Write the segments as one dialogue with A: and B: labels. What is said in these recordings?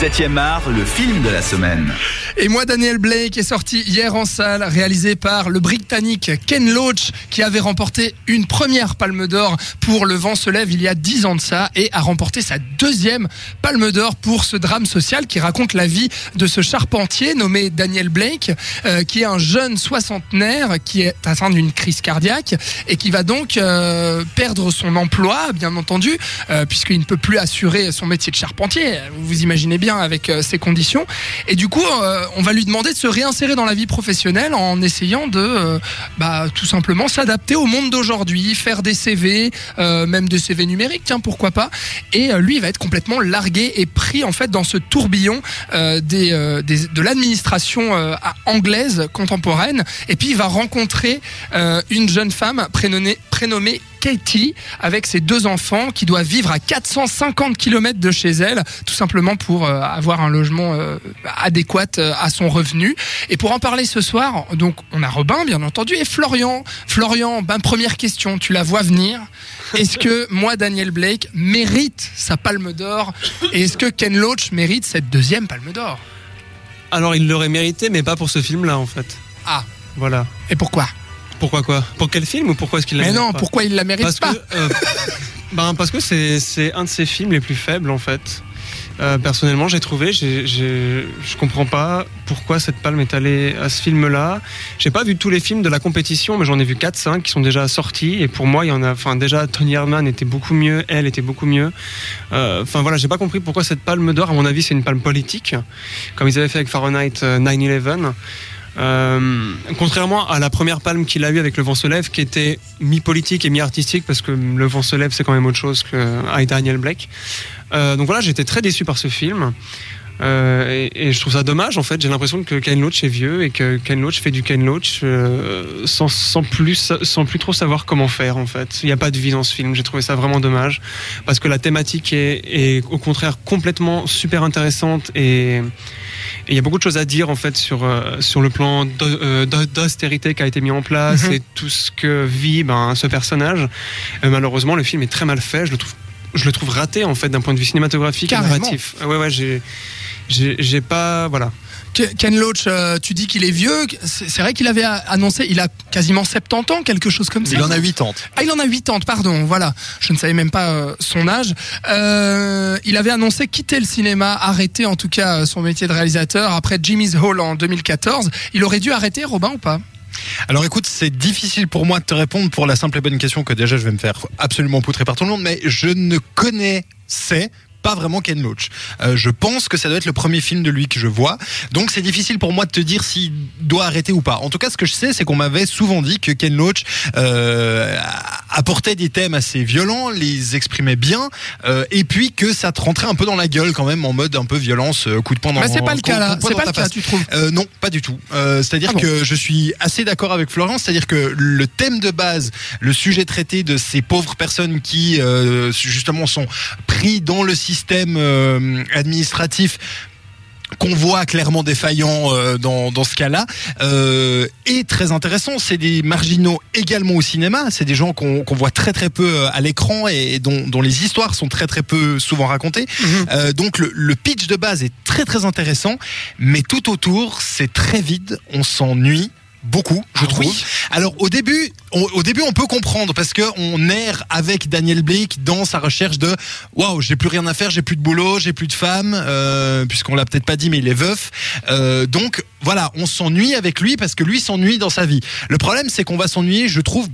A: 7e art, le film de la semaine.
B: Et moi, Daniel Blake est sorti hier en salle, réalisé par le Britannique Ken Loach, qui avait remporté une première Palme d'Or pour Le Vent se lève il y a 10 ans de ça, et a remporté sa deuxième Palme d'Or pour ce drame social qui raconte la vie de ce charpentier nommé Daniel Blake, euh, qui est un jeune soixantenaire qui est atteint d'une crise cardiaque et qui va donc euh, perdre son emploi, bien entendu, euh, puisqu'il ne peut plus assurer son métier de charpentier. Vous vous imaginez bien avec ces conditions. Et du coup, on va lui demander de se réinsérer dans la vie professionnelle en essayant de, euh, bah, tout simplement s'adapter au monde d'aujourd'hui, faire des CV, euh, même des CV numériques, tiens, pourquoi pas. Et euh, lui, il va être complètement largué et pris en fait dans ce tourbillon de l'administration anglaise contemporaine. Et puis, il va rencontrer une jeune femme prénommée Katie avec ses deux enfants qui doivent vivre à 450 km de chez elle, tout simplement pour euh, avoir un logement euh, adéquat euh, à son revenu. Et pour en parler ce soir, donc on a Robin bien entendu et Florian. Florian, ben première question, tu la vois venir. Est-ce que moi Daniel Blake mérite sa Palme d'Or? Et est-ce que Ken Loach mérite cette deuxième Palme d'Or?
C: Alors il l'aurait mérité, mais pas pour ce film-là en fait.
B: Ah.
C: Voilà.
B: Et pourquoi?
C: Pourquoi quoi? Pour quel film ou pourquoi est-ce qu'il
B: la Mais non, pourquoi il la mérite
C: parce
B: pas
C: que, euh, ben, Parce que c'est un de ses films les plus faibles en fait. Euh, personnellement, j'ai trouvé, je je comprends pas pourquoi cette palme est allée à ce film-là. J'ai pas vu tous les films de la compétition, mais j'en ai vu 4-5 qui sont déjà sortis. Et pour moi, il y en a, enfin, déjà, Tony Herman était beaucoup mieux, elle était beaucoup mieux. Euh, enfin, voilà, j'ai pas compris pourquoi cette palme d'or, à mon avis, c'est une palme politique, comme ils avaient fait avec Fahrenheit 9-11. Euh, contrairement à la première palme qu'il a eue avec Le Vent se lève, qui était mi-politique et mi-artistique, parce que Le Vent se lève, c'est quand même autre chose que Daniel Blake. Euh, donc voilà, j'étais très déçu par ce film. Euh, et, je trouve ça dommage en fait. J'ai l'impression que Ken Loach est vieux et que Ken Loach fait du Ken Loach sans, plus, sans plus trop savoir comment faire en fait. Il n'y a pas de vie dans ce film. J'ai trouvé ça vraiment dommage parce que la thématique est au contraire complètement super intéressante et il y a beaucoup de choses à dire en fait sur euh, sur le plan euh, d'austérité qui a été mis en place mhm. et tout ce que vit ben, ce personnage. Euh, malheureusement, le film est très mal fait. Je le trouve je le trouve raté en fait d'un point de vue cinématographique et narratif. Ouais ouais, j'ai j'ai pas voilà.
B: Ken Loach, euh, tu dis qu'il est vieux. C'est vrai qu'il avait annoncé, il a quasiment 70 ans, quelque chose comme ça.
D: Il en a 80.
B: Ah, il en a 80, pardon. Voilà. Je ne savais même pas euh, son âge. Euh, il avait annoncé quitter le cinéma, arrêter en tout cas son métier de réalisateur après Jimmy's Hall en 2014. Il aurait dû arrêter, Robin, ou pas?
D: Alors écoute, c'est difficile pour moi de te répondre pour la simple et bonne question que déjà je vais me faire absolument poutrer par tout le monde, mais je ne connais c'est pas vraiment Ken Loach. Euh, je pense que ça doit être le premier film de lui que je vois. Donc c'est difficile pour moi de te dire s'il doit arrêter ou pas. En tout cas, ce que je sais, c'est qu'on m'avait souvent dit que Ken Loach euh, apportait des thèmes assez violents, les exprimait bien, euh, et puis que ça te rentrait un peu dans la gueule quand même, en mode un peu violence, euh, coup de poing dans.
B: Mais c'est pas le cas là. C'est pas le cas, tu trouves
D: euh, Non, pas du tout. Euh, c'est-à-dire ah que je suis assez d'accord avec Florence. C'est-à-dire que le thème de base, le sujet traité de ces pauvres personnes qui justement sont pris dans le système euh, administratif qu'on voit clairement défaillant euh, dans, dans ce cas-là euh, est très intéressant. C'est des marginaux également au cinéma. C'est des gens qu'on voit très très peu à l'écran et, dont, dont, les histoires sont très très peu souvent racontées. Mhm. donc le, le, pitch de base est très très intéressant, mais tout autour c'est très vide. On s'ennuie beaucoup, je ah trouve. Alors au début, au début on peut comprendre parce que on erre avec Daniel Blake dans sa recherche de waouh, j'ai plus rien à faire, j'ai plus de boulot, j'ai plus de femme, euh, puisqu'on l'a peut-être pas dit, mais il est veuf. Euh, donc voilà, on s'ennuie avec lui parce que lui s'ennuie dans sa vie. Le problème, c'est qu'on va s'ennuyer, je trouve,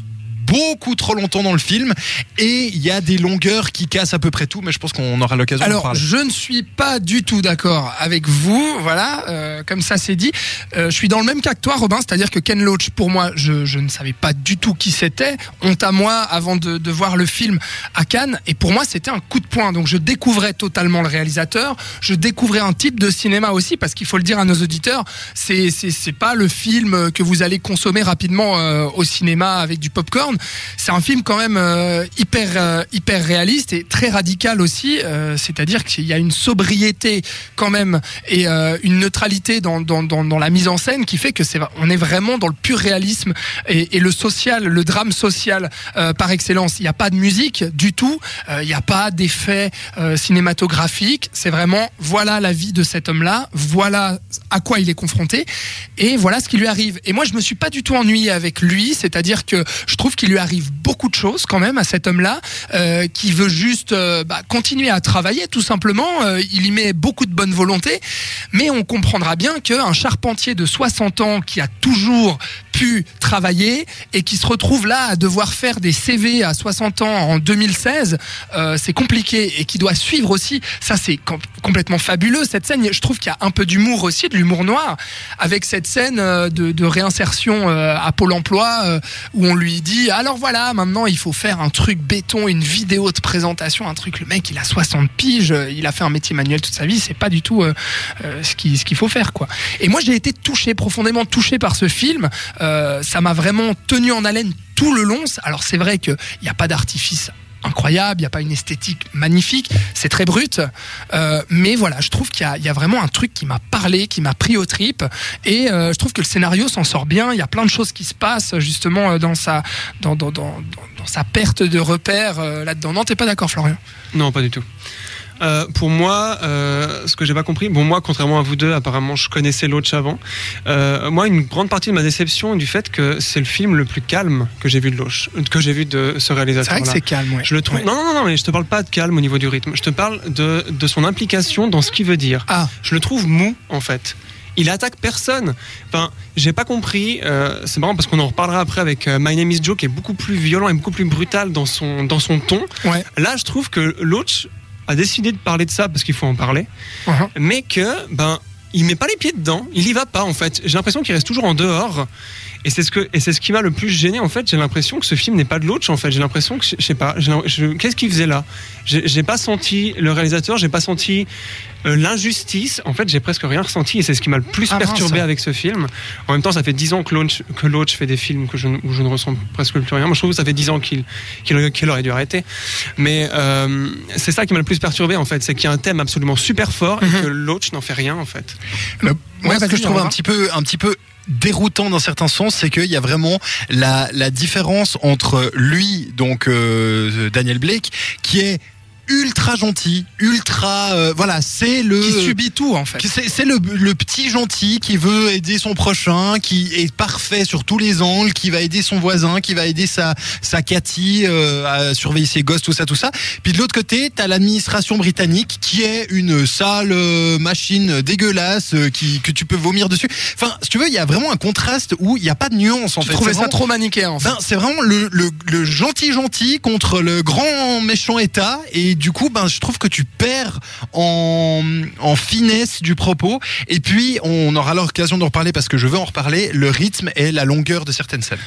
D: beaucoup trop longtemps dans le film et il y a des longueurs qui cassent à peu près tout, mais je pense qu'on aura l'occasion
B: d'en
D: parler.
B: Alors, je ne suis pas du tout d'accord avec vous, voilà, euh, comme ça c'est dit. Euh, je suis dans le même cas que toi, Robin, c'est-à-dire que Ken Loach, pour moi, je, je, ne savais pas du tout qui c'était. Honte à moi avant de, de, voir le film à Cannes, et pour moi c'était un coup de poing. Donc je découvrais totalement le réalisateur, je découvrais un type de cinéma aussi, parce qu'il faut le dire à nos auditeurs, c'est c'est pas le film que vous allez consommer rapidement euh, au cinéma avec du popcorn C'est un film quand même euh, hyper euh, hyper réaliste et très radical aussi. euh, C'est-à-dire qu'il y a une sobriété quand même et une neutralité dans, dans, dans, la mise en scène qui fait que c'est on est vraiment dans le pur réalisme et, le social, le drame social par excellence. Il n'y a pas de musique du tout. Il n'y a pas d'effets euh, cinématographiques. C'est vraiment voilà la vie de cet homme-là. Voilà à quoi il est confronté et voilà ce qui lui arrive. Et moi, je me suis pas du tout ennuyé avec lui, c'est-à-dire que je trouve qu'il lui arrive beaucoup de choses quand même à cet homme-là, euh, qui veut juste euh, bah, continuer à travailler tout simplement. Euh, il y met beaucoup de bonne volonté, mais on comprendra bien qu'un charpentier de 60 ans qui a toujours pu travailler et qui se retrouve là à devoir faire des CV à 60 ans en 2016, euh, c'est compliqué et qui doit suivre aussi. Ça, c'est com- complètement fabuleux cette scène. Je trouve qu'il y a un peu d'humour aussi, de l'humour noir, avec cette scène euh, de, réinsertion euh, à Pôle Emploi euh, où on lui dit alors voilà, maintenant il faut faire un truc béton, une vidéo de présentation, un truc. Le mec, il a 60 piges, il a fait un métier manuel toute sa vie, c'est pas du tout ce qui- ce qu'il faut faire quoi. Et moi, j'ai été touché, profondément touché par ce film. Ça m'a vraiment tenu en haleine tout le long. Alors c'est vrai qu'il n'y a pas d'artifice incroyable, il n'y a pas une esthétique magnifique, c'est très brut, Euh, mais voilà, je trouve qu'il y, a- vraiment un truc qui m'a parlé, qui m'a pris aux tripes, et euh, je trouve que le scénario s'en sort bien, il y a plein de choses qui se passent justement euh, dans sa, dans sa perte de repères euh, là-dedans. Non, t'es pas d'accord Florian?
C: Non, pas du tout. Euh, pour moi, euh, ce que j'ai pas compris, bon moi, contrairement à vous deux, apparemment, je connaissais l'autre avant. Euh, moi, une grande partie de ma déception est du fait que c'est le film le plus calme que j'ai vu de Loach, que j'ai vu de ce
B: C'est
C: réalisateur.
B: vrai que c'est calme, ouais.
C: Je le trouve.
B: Ouais.
C: Non, non, non, mais je te parle pas de calme au niveau du rythme. Je te parle de, de son implication dans ce qu'il veut dire.
B: Ah,
C: Je le trouve mou, en fait. Il attaque personne. Enfin, j'ai pas compris. euh, c'est marrant parce qu'on en reparlera après avec euh, My Name Is Joe, qui est beaucoup plus violent et beaucoup plus brutal dans son dans son ton.
B: ouais.
C: Là, je trouve que Loach a décidé de parler de ça parce qu'il faut en parler,
B: Uh-huh.
C: mais que ben il met pas les pieds dedans, il y va pas en fait. J'ai l'impression qu'il reste toujours en dehors. Et c'est ce que et c'est ce qui m'a le plus gêné en fait. J'ai l'impression que ce film n'est pas de Loach en fait. J'ai l'impression que je sais pas. Qu'est-ce qu'il faisait là? J'ai pas senti le réalisateur. J'ai pas senti euh, l'injustice. En fait, j'ai presque rien ressenti et c'est ce qui m'a le plus
B: Ah, mince.
C: perturbé avec ce film. En même temps, ça fait dix ans que Loach, que Loach fait des films que je, ne- où je ne ressens presque plus rien. Moi, je trouve que ça fait dix ans qu'il qu'il aurait dû arrêter. Mais euh, c'est ça qui m'a le plus perturbé en fait, c'est qu'il y a un thème absolument super fort et
B: Mhm.
C: que Loach n'en fait rien en fait.
D: Moi,
B: Ouais,
D: ce que je trouve un petit peu, un petit peu déroutant dans certains sens, c'est qu'il y a vraiment la, la différence entre lui, donc euh, Daniel Blake, qui est ultra gentil, ultra, euh, voilà, c'est le
B: Qui subit tout en fait.
D: C'est le, le petit gentil qui veut aider son prochain, qui est parfait sur tous les angles, qui va aider son voisin, qui va aider sa, sa Cathy euh, à surveiller ses gosses, tout ça, tout ça. Puis de l'autre côté, t'as l'administration britannique qui est une sale euh, machine dégueulasse euh, qui, que tu peux vomir dessus. Enfin, si tu veux, il y a vraiment un contraste où il n'y a pas de nuance en
B: Tu
D: fait.
B: trouvais ça
D: vraiment-
B: trop manichéen en fait.
D: ben, c'est vraiment le, le, le gentil gentil contre le grand méchant État et du coup ben je trouve que tu perds en, en finesse du propos et puis on aura l'occasion d'en reparler parce que je veux en reparler le rythme et la longueur de certaines scènes.